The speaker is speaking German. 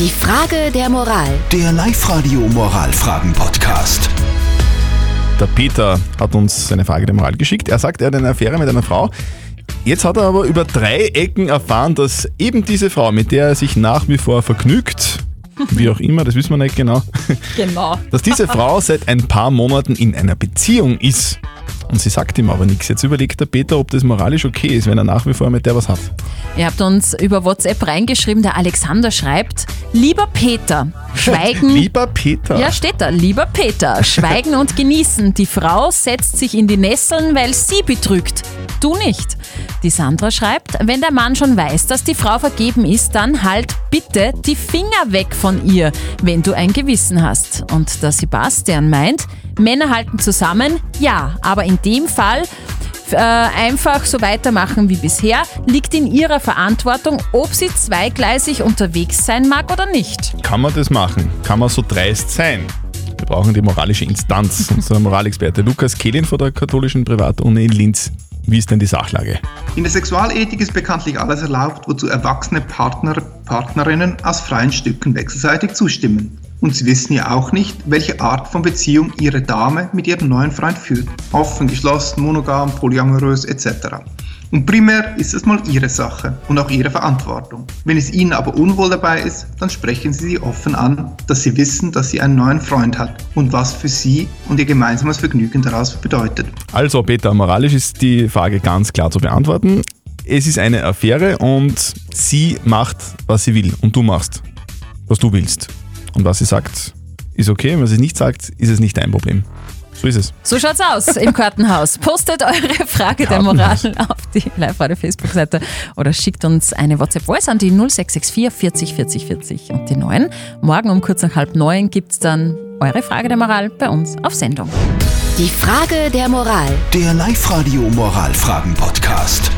Die Frage der Moral. Der Live-Radio Moralfragen-Podcast. Der Peter hat uns seine Frage der Moral geschickt. Er sagt, er hat eine Affäre mit einer Frau. Jetzt hat er aber über drei Ecken erfahren, dass eben diese Frau, mit der er sich nach wie vor vergnügt, wie auch immer, das wissen wir nicht genau, Genau. dass diese Frau seit ein paar Monaten in einer Beziehung ist. Und sie sagt ihm aber nichts. Jetzt überlegt der Peter, ob das moralisch okay ist, wenn er nach wie vor mit der was hat. Ihr habt uns über WhatsApp reingeschrieben, der Alexander schreibt, lieber Peter, schweigen. Lieber Peter. Ja, steht da. Lieber Peter, schweigen und genießen. Die Frau setzt sich in die Nesseln, weil sie betrügt. Du nicht. Die Sandra schreibt, wenn der Mann schon weiß, dass die Frau vergeben ist, dann halt bitte die Finger weg von ihr, wenn du ein Gewissen hast. Und der Sebastian meint, Männer halten zusammen, ja, aber in dem Fall äh, einfach so weitermachen wie bisher, liegt in ihrer Verantwortung, ob sie zweigleisig unterwegs sein mag oder nicht. Kann man das machen? Kann man so dreist sein? Wir brauchen die moralische Instanz. Unser Moralexperte Lukas Kehlin von der katholischen Privatuni in Linz. Wie ist denn die Sachlage? In der Sexualethik ist bekanntlich alles erlaubt, wozu erwachsene Partner, Partnerinnen aus freien Stücken wechselseitig zustimmen. Und sie wissen ja auch nicht, welche Art von Beziehung ihre Dame mit ihrem neuen Freund führt. Offen, geschlossen, monogam, polyamorös etc. Und primär ist es mal ihre Sache und auch ihre Verantwortung. Wenn es ihnen aber unwohl dabei ist, dann sprechen sie sie offen an, dass sie wissen, dass sie einen neuen Freund hat und was für sie und ihr gemeinsames Vergnügen daraus bedeutet. Also, Peter, moralisch ist die Frage ganz klar zu beantworten. Es ist eine Affäre und sie macht, was sie will. Und du machst, was du willst. Und was sie sagt, ist okay. Wenn sie es nicht sagt, ist es nicht dein Problem. So ist es. So schaut's aus im Kartenhaus. Postet eure Frage der Moral auf die Live-Radio Facebook-Seite oder schickt uns eine WhatsApp-Voice an die 0664 40 40 40 und die 9. Morgen um kurz nach halb neun gibt's dann eure Frage der Moral bei uns auf Sendung. Die Frage der Moral. Der Live-Radio Moralfragen-Podcast.